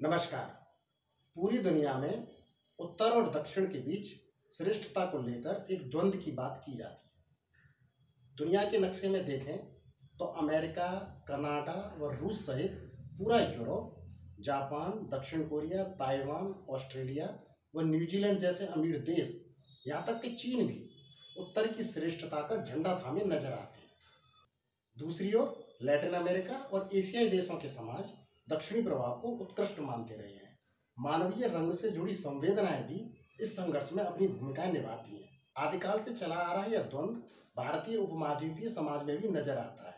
नमस्कार। पूरी दुनिया में उत्तर और दक्षिण के बीच श्रेष्ठता को लेकर एक द्वंद्व की बात की जाती है। दुनिया के नक्शे में देखें तो अमेरिका, कनाडा व रूस सहित पूरा यूरोप, जापान, दक्षिण कोरिया, ताइवान, ऑस्ट्रेलिया व न्यूजीलैंड जैसे अमीर देश, यहाँ तक कि चीन भी उत्तर की श्रेष्ठता का झंडा थामे नज़र आते हैं। दूसरी ओर लैटिन अमेरिका और एशियाई देशों के समाज दक्षिणी प्रभाव को उत्कृष्ट मानते रहे हैं। मानवीय रंग से जुड़ी संवेदनाएँ भी इस संघर्ष में अपनी भूमिकाएँ निभाती हैं। आदिकाल से चला आ रहा यह द्वंद्व भारतीय उपमहाद्वीपीय समाज में भी नज़र आता है।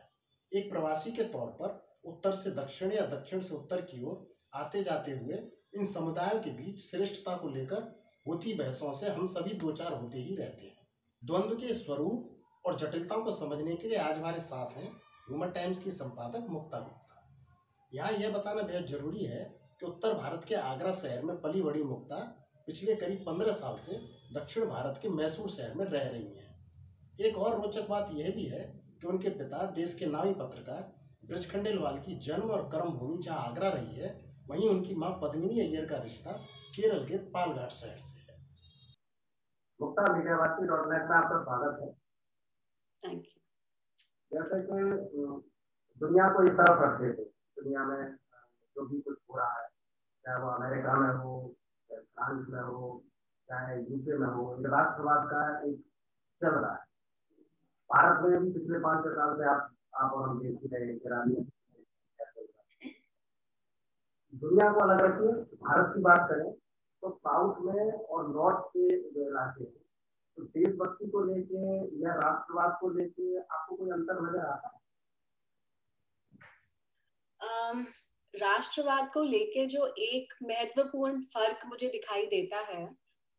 एक प्रवासी के तौर पर उत्तर से दक्षिण या दक्षिण से उत्तर की ओर आते जाते हुए इन समुदायों के बीच श्रेष्ठता को लेकर होती बहसों से हम सभी दो चार होते ही रहते हैं। द्वंद्व के स्वरूप और जटिलताओं को समझने के लिए आज हमारे साथ हैं ह्यूमन टाइम्स की संपादक मुक्ता गुप्ता। यहाँ यह बताना बेहद ज़रूरी है कि उत्तर भारत के आगरा शहर में पली बड़ी मुक्ता पिछले करीब पंद्रह साल से दक्षिण भारत के मैसूर शहर में रह रही हैं। एक और रोचक बात यह भी है कि उनके पिता देश के नामी पत्रकार ब्रज खंडेलवाल की जन्म और कर्म भूमि जहाँ आगरा रही है वहीं उनकी माँ पद्मिनी अय्यर का रिश्ता केरल के पालघाट शहर से है। मुक्ता मीडियावासी डॉट नेट में आपका स्वागत है। थैंक यू जैसे कि दुनिया को इस तरफ़ रखते थे दुनिया में जो भी कुछ हो रहा है, चाहे वो अमेरिका में हो, चाहे फ्रांस में हो, चाहे यूके में हो, ये राष्ट्रवाद का एक चल रहा है। भारत में भी पिछले पाँच छह साल से आप आप और हम देख ही रहे ईरानी दुनिया को अलग रखिए, भारत की बात करें तो साउथ में और नॉर्थ के जो इलाके हैं तो देशभक्ति को लेके या राष्ट्रवाद को लेके आपको कोई अंतर नज़र आता है? राष्ट्रवाद को लेके जो एक महत्वपूर्ण फ़र्क मुझे दिखाई देता है,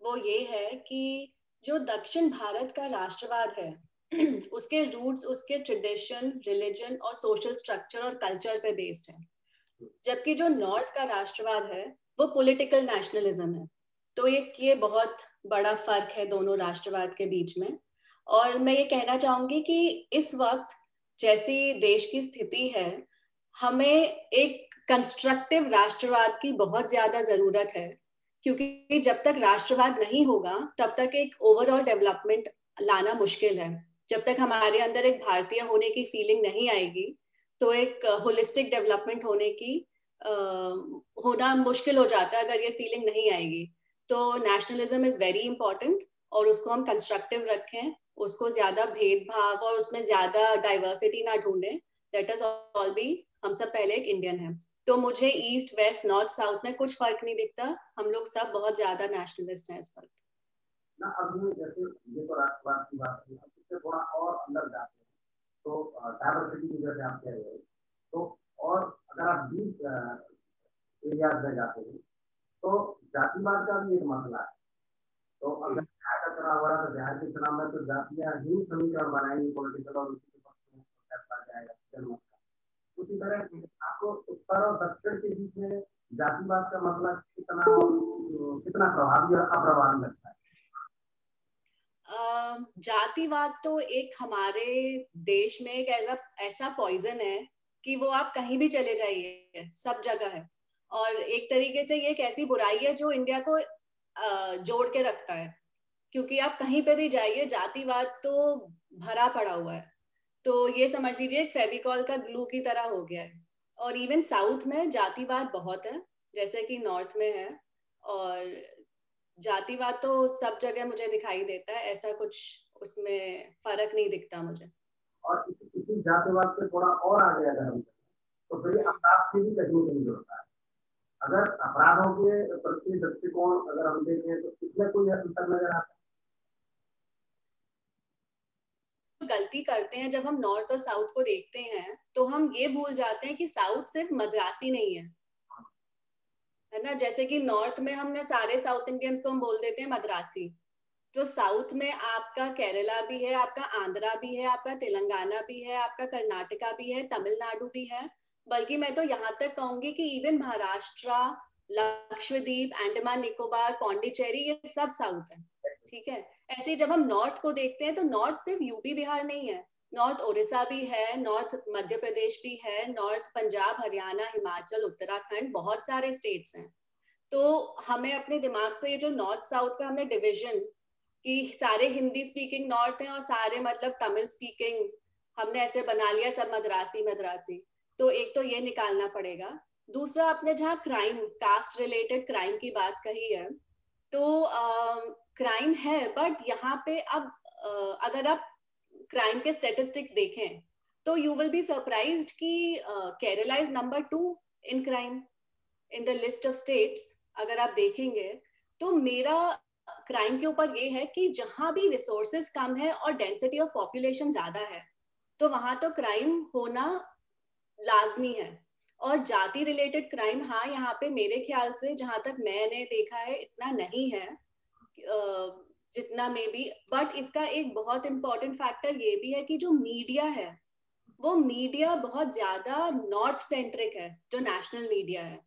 वो ये है कि जो दक्षिण भारत का राष्ट्रवाद है, उसके रूट्स उसके ट्रेडिशन रिलीजन और सोशल स्ट्रक्चर और कल्चर पे बेस्ड है। जबकि जो नॉर्थ का राष्ट्रवाद है, वो पॉलिटिकल नेशनलिज्म है। तो ये ये बहुत बड़ा फ़र्क है दोनों राष्ट्रवाद के बीच में। और मैं ये कहना चाहूँगी कि इस वक्त जैसी देश की स्थिति है हमें एक कंस्ट्रक्टिव राष्ट्रवाद की बहुत ज़्यादा ज़रूरत है क्योंकि जब तक राष्ट्रवाद नहीं होगा तब तक एक ओवरऑल डेवलपमेंट लाना मुश्किल है। जब तक हमारे अंदर एक भारतीय होने की फीलिंग नहीं आएगी तो एक होलिस्टिक डेवलपमेंट होने की आ, होना मुश्किल हो जाता है अगर ये फीलिंग नहीं आएगी। तो नेशनलिज्म इज़ वेरी इंपॉर्टेंट और उसको हम कंस्ट्रक्टिव रखें उसको ज़्यादा भेदभाव और उसमें ज़्यादा डाइवर्सिटी ना ढूंढें। लेट अस ऑल बी हम सब पहले एक इंडियन है। तो मुझे ईस्ट वेस्ट नॉर्थ साउथ में कुछ फ़र्क नहीं दिखता। हम लोग सब बहुत ज़्यादा नेशनलिस्ट हैं इस वक्त तो तो डाइवर्सिटी की आप कह रहे हैं तो और अगर आप बीच में जाते हैं तो जातिवाद का भी एक मसला है। तो अगर बिहार का चुनाव हो रहा है तो बिहार के चुनाव में तो जातियाँ ही समीकरण बनाएँगी पॉलिटिकल और उसी के पक्ष में फैसला जाएगा। उसी तरह आपको उत्तर और दक्षिण के बीच में जातिवाद का मसला कितना कितना प्रभावी और अप्रभावी लगता है? जातिवाद तो एक हमारे देश में एक ऐसा ऐसा पॉइजन है कि वो आप कहीं भी चले जाइए, सब जगह है। और एक तरीके से ये एक ऐसी बुराई है जो इंडिया को जोड़ के रखता है। क्योंकि आप कहीं पे भी जाइए, जातिवाद तो भरा पड़ा हुआ है। तो ये समझ लीजिए, फेविकॉल का ग्लू की तरह हो गया है। और इवन साउथ में जातिवाद बहुत है, जैसे कि नॉर्थ में है। और जातिवाद तो सब जगह मुझे दिखाई देता है, ऐसा कुछ उसमें फ़र्क नहीं दिखता मुझे। और इसी इसी जातिवाद से थोड़ा और आगे अगर हम तो फिर अपराध से भी कहीं नहीं जुड़ता है। अगर अपराधों के प्रति दृष्टिकोण अगर हम देखें तो इसमें कोई अंतर नज़र आता है? गलती करते हैं, जब हम नॉर्थ और साउथ को देखते हैं तो हम ये भूल जाते हैं कि साउथ सिर्फ़ मद्रासी नहीं है। है ना? जैसे कि नॉर्थ में हमने सारे साउथ इंडियंस को हम बोल देते हैं मद्रासी। तो साउथ में आपका केरला भी है, आपका आंध्रा भी है, आपका तेलंगाना भी है, आपका कर्नाटका भी है, तमिलनाडु भी है। बल्कि मैं तो यहाँ तक कहूँगी कि इवन महाराष्ट्र, लक्षद्वीप, अंडमान निकोबार, पौंडीचेरी, ये सब साउथ है। ठीक है? ऐसे जब हम नॉर्थ को देखते हैं तो नॉर्थ सिर्फ़ यूपी बिहार नहीं है। नॉर्थ ओडिशा भी है नॉर्थ मध्य प्रदेश भी है नॉर्थ पंजाब हरियाणा हिमाचल उत्तराखंड बहुत सारे स्टेट्स हैं। तो हमें अपने दिमाग से ये जो नॉर्थ साउथ का हमने डिविजन कि सारे हिंदी स्पीकिंग नॉर्थ हैं और सारे मतलब तमिल स्पीकिंग हमने ऐसे बना लिया सब मद्रासी मद्रासी। तो एक तो ये निकालना पड़ेगा। दूसरा आपने जहाँ क्राइम कास्ट रिलेटेड क्राइम की बात कही है तो क्राइम है बट यहाँ पे अब अगर आप क्राइम के स्टेटिस्टिक्स देखें तो यू विल बी सरप्राइज़ कि Kerala is number two in crime in the list of states अगर आप देखेंगे तो मेरा क्राइम के ऊपर ये है कि जहाँ भी रिसोर्सेज कम है और डेंसिटी ऑफ़ पॉपुलेशन ज़्यादा है तो वहाँ तो क्राइम होना लाजमी है। और जाति रिलेटेड क्राइम हाँ यहाँ पे मेरे ख्याल से जहाँ तक मैंने देखा है, इतना नहीं है। जितना में भी बट इसका एक बहुत इम्पोर्टेंट फैक्टर ये भी है कि जो मीडिया है, वो मीडिया बहुत ज़्यादा नॉर्थ सेंट्रिक है, जो नेशनल मीडिया है।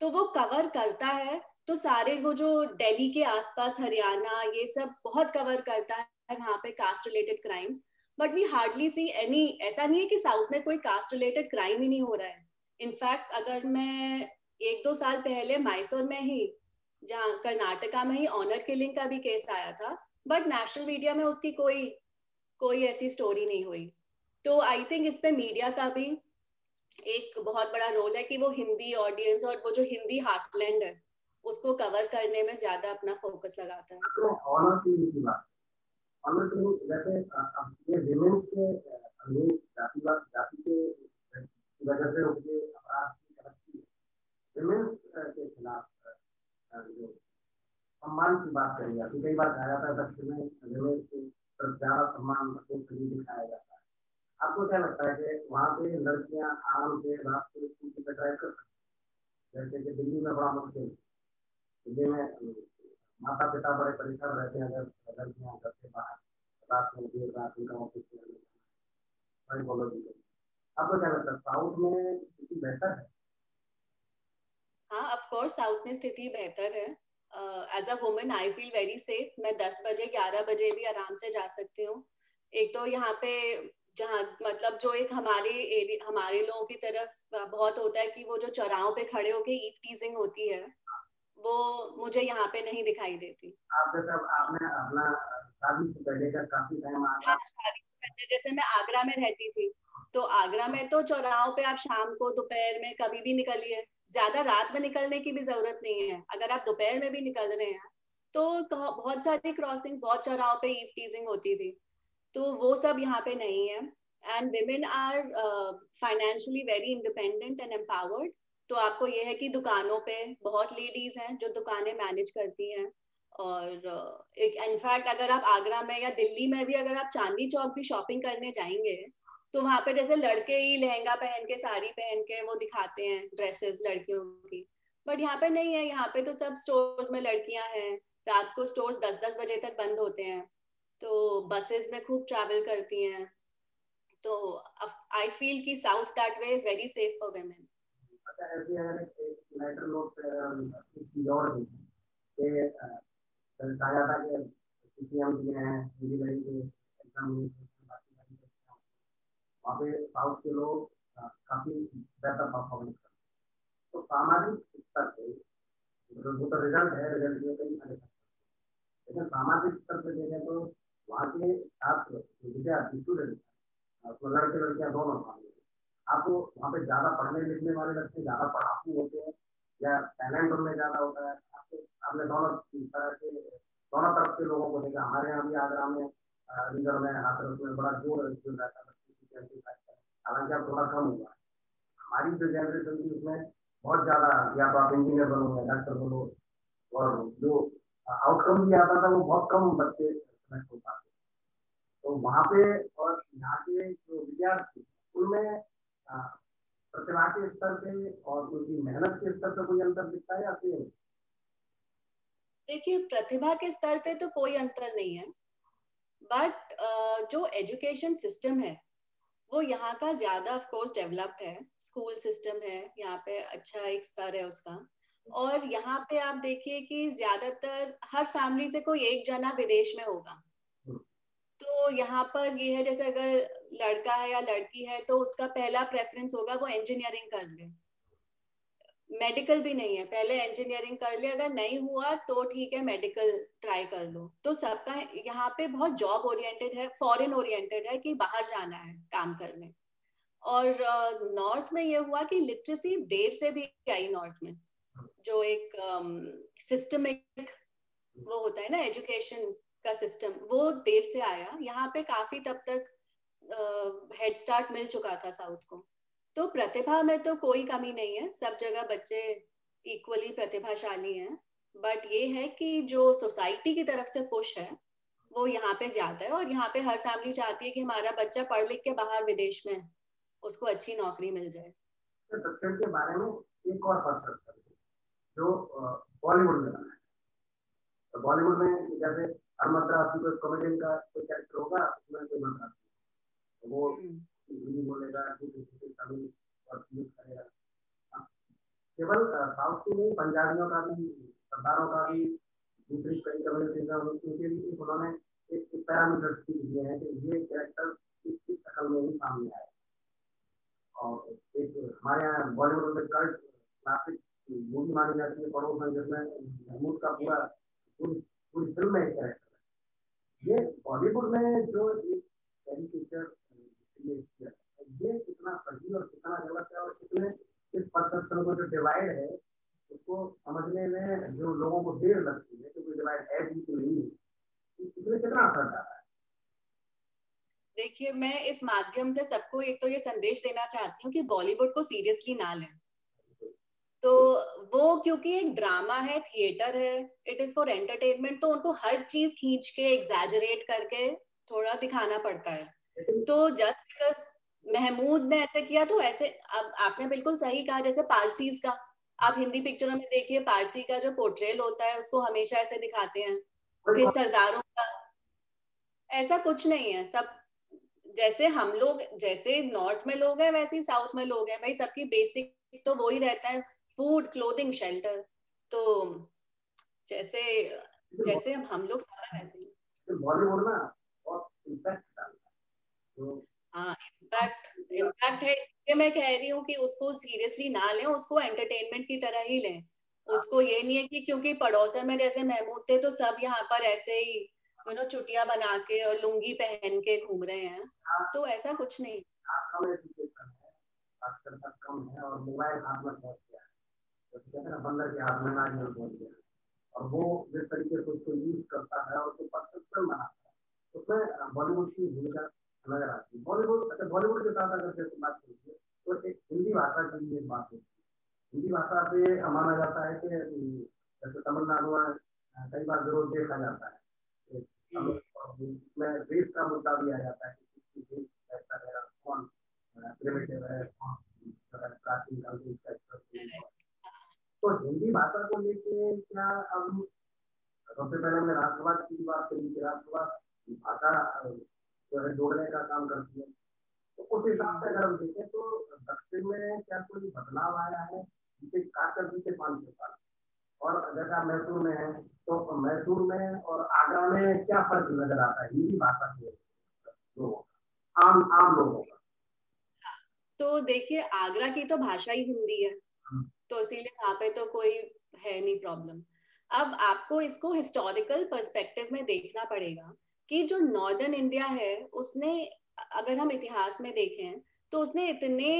तो वो कवर करता है तो सारे वो जो दिल्ली के आसपास हरियाणा, ये सब बहुत कवर करता है वहाँ पे caste related crimes but we hardly see any ऐसा नहीं है कि साउथ में कोई कास्ट रिलेटेड क्राइम ही नहीं हो रहा है। इनफैक्ट अगर मैं एक दो साल पहले मैसूर में ही जहाँ कर्नाटका में ही ऑनर किलिंग का भी केस आया था बट नेशनल मीडिया में उसकी कोई कोई ऐसी स्टोरी नहीं हुई। तो आई थिंक इस पे मीडिया का भी एक बहुत बड़ा रोल है कि वो हिंदी ऑडियंस और वो जो हिंदी हार्टलैंड है, उसको कवर करने में ज़्यादा अपना फोकस लगाता है। के वजह से उनके अपराध की तरक्की विमेंस के खिलाफ सम्मान की बात करी जाती कई बार कहा जाता है दक्षिण में विमेंस के ज़्यादा सम्मान दिखाया जाता है। आपको क्या लगता है कि वहाँ पे लड़कियाँ आराम से रात को स्कूटी पे ड्राइव कर सकती जैसे कि दिल्ली में बड़ा मुश्किल। दिल्ली में माता पिता बड़े परेशान रहते हैं अगर लड़कियाँ घर से बाहर रात में देर रात उनका ऑफ़िस बोलो आपको क्या लगता है, साउथ में स्थिति बेहतर है? हाँ ऑफ़ कोर्स साउथ में स्थिति बेहतर है। As a women I feel very safe मैं दस बजे ग्यारह बजे भी आराम से जा सकती हूँ। एक तो यहाँ पे जहाँ मतलब जो एक हमारे एरिया हमारे लोगों की तरफ़ बहुत होता है कि वो जो चौराहों पे खड़े होके ईव टीजिंग होती है वो मुझे यहाँ पे नहीं दिखाई देती। आप जैसे आपने अपना शादी से पहले का काफ़ी टाइम हाँ शादी से पहले जैसे मैं आगरा में रहती थी तो आगरा में तो चौराहों पे आप शाम को दोपहर में कभी भी निकलिए ज़्यादा रात में निकलने की भी ज़रूरत नहीं है। अगर आप दोपहर में भी निकल रहे हैं तो बहुत सारी क्रॉसिंग बहुत चौराहों पे ईव टीजिंग होती थी। तो वो सब यहाँ पे नहीं है। And women are financially very independent and empowered तो आपको ये है कि दुकानों पे बहुत लेडीज़ हैं जो दुकानें मैनेज करती हैं। और uh, इनफैक्ट अगर आप आगरा में या दिल्ली में भी अगर आप चांदी चौक भी शॉपिंग करने जाएँगे तो वहाँ पे जैसे लड़के ही लहंगा पहन के, साड़ी पहन के वो दिखाते हैं ड्रेसेस लड़कियों की। बट यहाँ पे नहीं है, यहाँ पे तो सब स्टोर्स में लड़कियाँ हैं। रात को स्टोर्स दस दस बजे तक बंद होते हैं। तो बसेस में खूब ट्रैवल करती हैं। तो आई फील कि south that way is very safe for women अच्छा ऐसे अगर एक लेटर वहाँ पे साउथ के लोग काफ़ी बेहतर परफॉर्मेंस करते हैं। तो सामाजिक स्तर पे, जो तो रिज़ल्ट है रिज़ल्ट में कई सारे लेकिन सामाजिक स्तर पे देखें तो वहाँ के छात्र विद्यार्थी स्टूडेंट तो लड़के लड़कियाँ दोनों शामिल आपको वहाँ पे ज़्यादा पढ़ने लिखने वाले लड़के ज़्यादा पढ़ाकू होते हैं, या टैलेंट उनमें ज़्यादा होता है। आपको आपने दोनों तरह के, दोनों तरफ़ के लोगों को देखा। हमारे यहाँ भी आगरा में अलीगढ़ में, हाथरस में बड़ा ज़ोर रहता है हालाँकि अब थोड़ा कम हुआ। हमारी जो जनरेशन थी, उसमें बहुत ज़्यादा या तो आप इंजीनियर बनो या डॉक्टर बनो, और जो आउटकम भी आता था, वो बहुत कम बच्चे सेलेक्ट हो पाते तो वहाँ पे और यहाँ के जो विद्यार्थी, उनमें प्रतिभा के स्तर पे और उनकी मेहनत के स्तर पे कोई अंतर दिखता है या फिर? देखिए, प्रतिभा के स्तर पे तो कोई अंतर नहीं है बट जो एजुकेशन सिस्टम है वो यहाँ का ज़्यादा ऑफ़ कोर्स डेवलप्ड है स्कूल सिस्टम है यहाँ पे अच्छा एक स्तर है उसका। और यहाँ पे आप देखिए कि ज़्यादातर हर फैमिली से कोई एक जना विदेश में होगा। तो यहाँ पर ये है जैसे अगर लड़का है या लड़की है तो उसका पहला प्रेफरेंस होगा वो इंजीनियरिंग कर ले मेडिकल भी नहीं है। पहले इंजीनियरिंग कर ले अगर नहीं हुआ तो ठीक है मेडिकल ट्राई कर लो। तो सबका यहाँ पे बहुत जॉब ओरिएंटेड है फॉरेन ओरिएंटेड है कि बाहर जाना है काम करने। और नॉर्थ uh, में ये हुआ कि लिटरेसी देर से भी आई नॉर्थ में। जो एक सिस्टमिक um, वो होता है ना एजुकेशन का सिस्टम वो देर से आया। यहाँ पे काफ़ी तब तक हेड uh, स्टार्ट मिल चुका था साउथ को। तो प्रतिभा में तो कोई कमी नहीं है सब जगह बच्चे इक्वली प्रतिभाशाली हैं। बट ये है कि जो सोसाइटी की तरफ़ से पुश है वो यहाँ पे ज़्यादा है और यहाँ पे हर फैमिली चाहती है कि हमारा बच्चा पढ़ लिख के बाहर विदेश में उसको अच्छी नौकरी मिल जाए। दक्षिण के बारे में एक और जो बॉलीवुड में है। तो बॉलीवुड में जैसे राशि कोई कॉमेडियन का कोई कैरेक्टर होगा उसमें कोई राशि वो हम्म। हिंदी बोलेगा। तमिल और। केवल साउथ के नहीं पंजाबियों का भी सरदारों का भी दूसरी कई कम्युनिटीज है उनके लिए उन्होंने एक, पैरामीटर्स भी दिए हैं कि ये कैरेक्टर इस इस शक्ल में ही सामने आए और एक हमारे यहाँ बॉलीवुड में कल्ट क्लासिक मूवी मानी जाती है पड़ोस में जिसमें महमूद का पूरा पूरी पूरी फ़िल्म में एक कैरेक्टर है ये बॉलीवुड में जो एक कैरिकेचर ये कितना सही और कितना गलत है और इसमें परसेप्शन को जो डिवाइड है उसको समझने में जो लोगों को देर लगती है क्योंकि डिवाइड है भी कि नहीं है इसमें कितना असर डाला है? देखिए मैं इस माध्यम से सबको एक तो ये संदेश देना चाहती हूँ कि बॉलीवुड को सीरियसली ना लें। तो वो क्योंकि एक ड्रामा है थिएटर है इट इज़ फॉर एंटरटेनमेंट तो उनको हर चीज़ खींच के एग्जैजरेट करके थोड़ा दिखाना पड़ता है। तो जस्ट बिकॉज़ महमूद ने ऐसे किया तो ऐसे अब आपने बिल्कुल सही कहा जैसे पारसीज का। आप हिंदी पिक्चरों में देखिए पारसी का जो पोर्ट्रेल होता है उसको हमेशा ऐसे दिखाते हैं। फिर सरदारों का ऐसा कुछ नहीं है। सब जैसे हम लोग जैसे नॉर्थ में लोग हैं वैसे ही साउथ में लोग हैं। भाई सबकी बेसिक तो वो ही रहता है। फ़ूड क्लोथिंग शेल्टर तो जैसे जैसे हम लोग सारा वैसे ही। इम्पैक्ट हाँ इम्पैक्ट इम्पैक्ट है, इसलिए मैं कह रही हूँ कि उसको सीरियसली ना लें, उसको एंटरटेनमेंट की तरह ही लें। उसको ये नहीं है कि क्योंकि पड़ोसन में जैसे महमूद थे तो सब यहाँ पर ऐसे ही यू नो चुटिया बना के और लुंगी पहन के घूम रहे हैं। तो ऐसा कुछ नहीं। और वो जिस तरीके से उसको यूज़ करता है और उसको परसेप्शन बनाता है उसमें बॉलीवुड की भूमिका नज़र आती है। बॉलीवुड अच्छा बॉलीवुड के साथ अगर जैसे बात करिए तो एक हिंदी भाषा की भी एक बात होती है। हिंदी भाषा से माना जाता है कि, जैसे तमिलनाडु में कई बार विरोध देखा जाता है। में देश का मुद्दा भी आ जाता है कि देश कैसा है, कौन प्रिमिटिव है, कौन प्राचीन काल से इसका तो हिंदी भाषा को लेके क्या अब, सबसे पहले हमने राष्ट्रवाद की बात करी राष्ट्रवाद भाषा जो है जोड़ने का काम करती है तो उस हिसाब से अगर हम देखें तो दक्षिण में क्या कोई बदलाव आया है? जिसे खासकर बीते पाँच छह साल और जैसा मैसूर में है तो मैसूर में और आगरा में क्या फ़र्क नज़र आता है? हिंदी भाषा के लोगों का आम आम लोगों का। तो देखिए आगरा की तो भाषा ही हिंदी है। हम्म। तो इसीलिए वहाँ पे तो कोई है नहीं प्रॉब्लम अब आपको इसको हिस्टोरिकल पर्सपेक्टिव में देखना पड़ेगा कि जो नॉर्दर्न इंडिया है उसने अगर हम इतिहास में देखें तो उसने इतने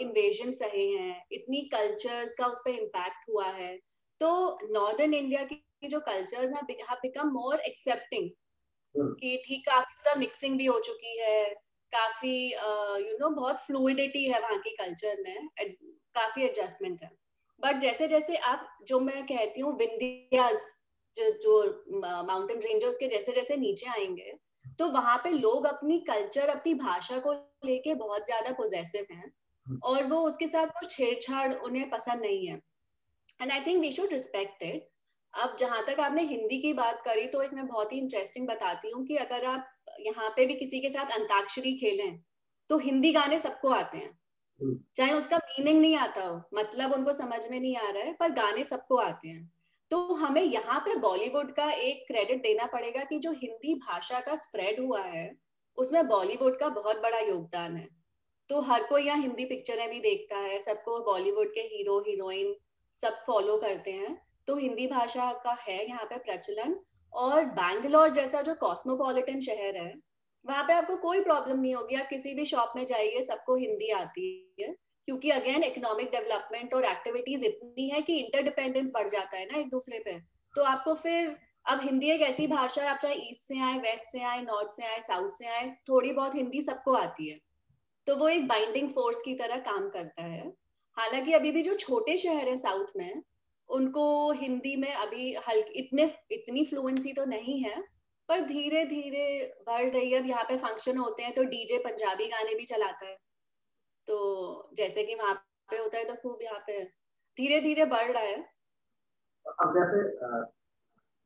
इन्वेजन सहे हैं इतनी कल्चर्स का उस पर इम्पैक्ट हुआ है। तो नॉर्दर्न इंडिया की जो कल्चर्स ना बिकम मोर एक्सेप्टिंग कि ठीक काफ़ी उधर मिक्सिंग भी हो चुकी है काफ़ी यू नो बहुत फ्लूडिटी है वहाँ की कल्चर में काफ़ी एडजस्टमेंट है। बट जैसे जैसे आप जो मैं कहती हूँ विंध्याज जो जो माउंटेन रेंजर्स के जैसे जैसे नीचे आएँगे तो वहाँ पे लोग अपनी कल्चर अपनी भाषा को लेके बहुत ज़्यादा पोजेसिव हैं और वो उसके साथ कुछ छेड़छाड़ उन्हें पसंद नहीं है। And I think we should respect it अब जहाँ तक आपने हिंदी की बात करी तो एक मैं बहुत ही इंटरेस्टिंग बताती हूँ कि अगर आप यहाँ पे भी किसी के साथ अंताक्षरी खेलें तो हिंदी गाने सबको आते हैं। चाहे उसका मीनिंग नहीं आता हो मतलब उनको समझ में नहीं आ रहा है पर गाने सबको आते हैं। तो हमें यहाँ पे बॉलीवुड का एक क्रेडिट देना पड़ेगा कि जो हिंदी भाषा का स्प्रेड हुआ है, उसमें बॉलीवुड का बहुत बड़ा योगदान है। तो हर कोई यहाँ हिंदी पिक्चरें भी देखता है, सबको बॉलीवुड के हीरो हीरोइन सब फॉलो करते हैं। तो हिंदी भाषा का है यहाँ पे प्रचलन और बैंगलोर जैसा जो कॉस्मोपॉलिटन शहर है, वहाँ पे आपको कोई प्रॉब्लम नहीं होगी। आप किसी भी शॉप में जाइए, सबको हिंदी आती है। क्योंकि अगेन इकोनॉमिक डेवलपमेंट और एक्टिविटीज़ इतनी है कि इंटरडिपेंडेंस बढ़ जाता है ना एक दूसरे पे। तो आपको फिर, अब हिंदी एक ऐसी भाषा है, आप चाहे ईस्ट से आए वेस्ट से आए नॉर्थ से आए साउथ से आए, थोड़ी बहुत हिंदी सबको आती है। तो वो एक बाइंडिंग फोर्स की तरह काम करता है। हालाँकि अभी भी जो छोटे शहर है साउथ में, उनको हिंदी में अभी हल्की इतने, इतनी फ्लुएंसी तो नहीं है, पर धीरे धीरे बढ़ रही है। अब यहाँ पे फ़ंक्शन होते हैं तो डीजे पंजाबी गाने भी चलाता है। तो जैसे कि वहाँ पे होता है तो खूब यहाँ पे धीरे धीरे बढ़ रहा है। अब जैसे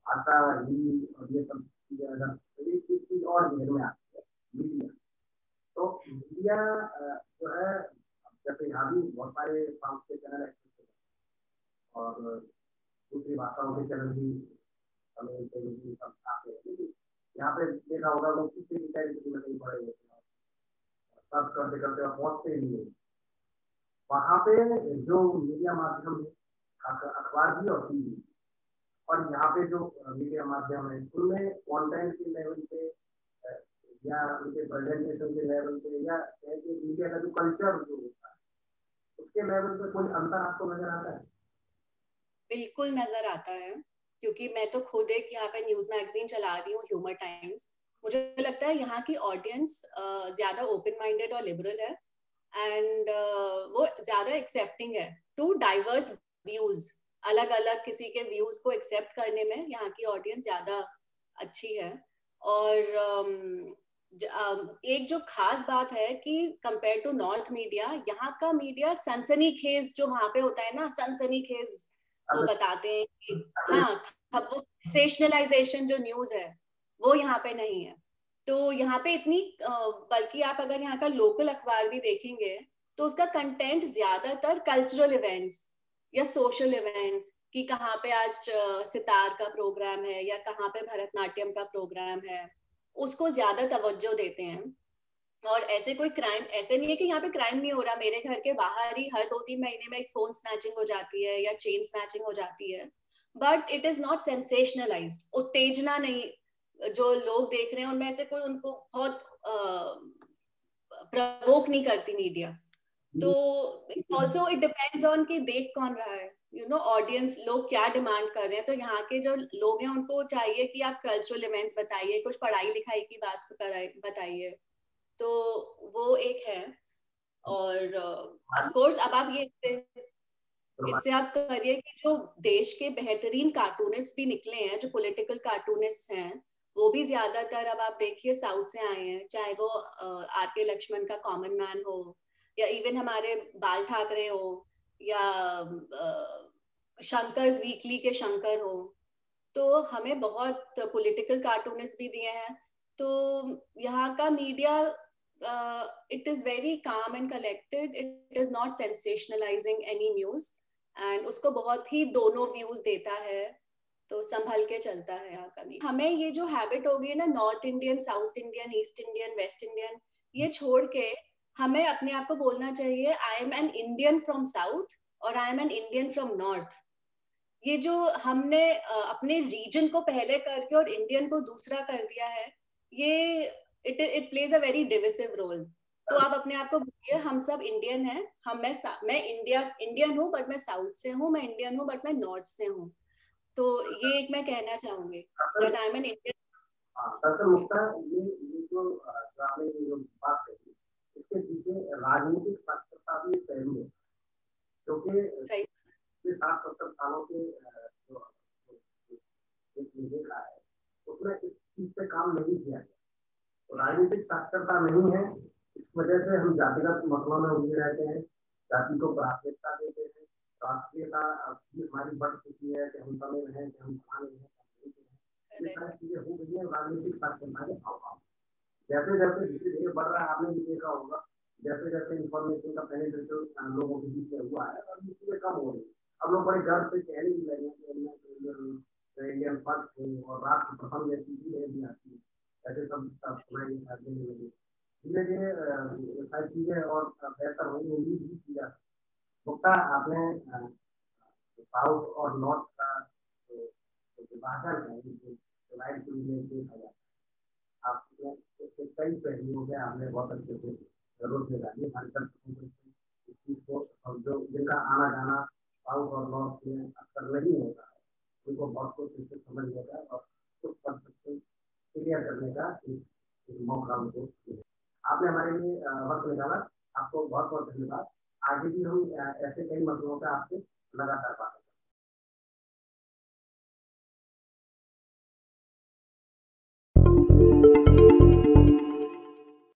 आशा हिंदी और ये सब चीज़ें अगर एक चीज़ और घेर में आती है, मीडिया। तो मीडिया जो है जैसे यहाँ भी बहुत सारे साउथ के चैनल और दूसरी भाषाओं के चैनल भी, तमिल, तेलुगु सब आते हैं। यहाँ पे देखा होगा, लोग किसी भी कैटेगरी में नहीं पड़े होते सर्च करते करते और पहुँचते ही नहीं वहाँ पे जो मीडिया माध्यम है, खासकर अखबार भी और टीवी और यहाँ पे जो मीडिया माध्यम है, उनमें कंटेंट के लेवल पे या उनके प्रेजेंटेशन के लेवल पे, या मीडिया का जो कल्चर जो होता है, उसके लेवल पे कोई अंतर आपको नज़र आता है? बिल्कुल नज़र आता है, क्योंकि मैं तो खुद एक यहाँ पे न्यूज़ मैगजीन चला रही हूँ ह्यूमर टाइम्स मुझे लगता है यहाँ की ऑडियंस ज़्यादा ओपन माइंडेड और लिबरल है एंड वो ज़्यादा एक्सेप्टिंग है टू डाइवर्स व्यूज़ अलग अलग किसी के व्यूज़ को एक्सेप्ट करने में यहाँ की ऑडियंस ज़्यादा अच्छी है और एक जो खास बात है कि कंपेयर टू नॉर्थ मीडिया यहाँ का मीडिया सनसनी खेज जो वहाँ पे होता है ना सनसनी खेज वो बताते हैं कि हाँ वो सेशनलाइजेशन जो न्यूज़ है वो यहाँ पे नहीं है। तो यहाँ पे इतनी बल्कि आप अगर यहाँ का लोकल अखबार भी देखेंगे तो उसका कंटेंट ज़्यादातर कल्चरल इवेंट्स या सोशल इवेंट्स कि कहाँ पे आज सितार का प्रोग्राम है या कहाँ पे भरतनाट्यम का प्रोग्राम है, उसको ज़्यादा तवज्जो देते हैं। और ऐसे कोई क्राइम ऐसे नहीं है कि यहाँ पे क्राइम नहीं हो रहा। मेरे घर के बाहर ही हर दो तीन महीने में एक फ़ोन स्नैचिंग हो जाती है या चेन स्नैचिंग हो जाती है। But it is not sensationalize उत्तेजना नहीं जो लोग देख रहे हैं उनमें से कोई उनको बहुत प्रवोक नहीं करती मीडिया तो ऑल्सो इट डिपेंड्स ऑन कि देख कौन रहा है। यू नो ऑडियंस लोग क्या डिमांड कर रहे हैं? तो यहाँ के जो लोग हैं उनको चाहिए कि आप कल्चरल इवेंट्स बताइए कुछ पढ़ाई लिखाई की बात बताइए। तो वो एक है। और ऑफ़ uh, कोर्स अब आप ये इससे आप करिए कि जो देश के बेहतरीन कार्टूनिस्ट भी निकले हैं जो पॉलिटिकल कार्टूनिस्ट हैं वो भी ज़्यादातर अब आप देखिए साउथ से आए हैं, चाहे वो आर के लक्ष्मण का कॉमन मैन हो, या इवन हमारे बाल ठाकरे हो, या शंकर्स वीकली के शंकर हो तो हमें बहुत पॉलिटिकल कार्टूनिस्ट भी दिए हैं। तो यहाँ का media it is very calm and collected it is not not any news and उसको बहुत ही दोनों व्यूज़ देता है। तो संभल के चलता है यहाँ का भी हमें ये जो हैबिट हो गई है ना north Indian south Indian east Indian west Indian ये छोड़ के हमें अपने आप को बोलना चाहिए I am an Indian from south और I am an Indian from north ये जो हमने अपने रीजन को पहले करके और इंडियन को दूसरा कर दिया है, ये it it plays a very divisive role तो आप अपने आप को बोलिए, हम सब इंडियन हैं, हम मैं मैं इंडिया इंडियन हूँ बट मैं साउथ से हूँ, मैं इंडियन हूँ बट मैं नॉर्थ से हूँ। तो ये एक मैं कहना चाहूँगी आई एम एन इंडियन ये ये जो आपने जो बात कही इसके पीछे राजनीतिक साक्षरता भी पहलू है। क्योंकि पिछले साठ सत्तर सालों के जो देखा है उसमें इस चीज़ पे काम नहीं किया गया। राजनीतिक साक्षरता नहीं है इस वजह से हम जातिगत मसलों में उलझे रहते हैं जाति को प्राथमिकता देते हैं हमारी बढ़ चुकी है कि हम तमिल हैं कि हम फलाने हैं ये सारी चीज़ें हो गई है राजनीतिक साक्षरता के अभाव जैसे जैसे धीरे धीरे बढ़ रहा है आपने भी देखा होगा जैसे जैसे इंफॉर्मेशन का पेनिट्रेशन लोगों के बीच में हुआ है ये चीज़ें कम हो रही अब लोग बड़े गर्व से कहने भी लगे कि हमने इंडियन फ़र्स्ट हूँ और राष्ट्र प्रथम जैसी चीज़ें भी आती है। ऐसे सब सुनाई देने लगे। धीरे धीरे सारी चीज़ें और बेहतर होंगी उम्मीद भी की जा गुप्ता आपने साउथ और नॉर्थ का विभाजन है टू देखा जाता है। आपने उसके कई पहलुओं में आपने बहुत अच्छे से ज़रूरत निकाली हमारे दर्शकों को इस चीज़ को जो जिनका आना जाना साउथ और नॉर्थ में अक्सर नहीं होता है। उनको बहुत कुछ इससे समझ लेगा और उस परसेप्शन क्लियर करने का एक मौका उनको आपने हमारे लिए वक्त निकाला। आपको बहुत बहुत धन्यवाद। आगे भी हम ऐसे कई मसलों पर आपसे लगातार बात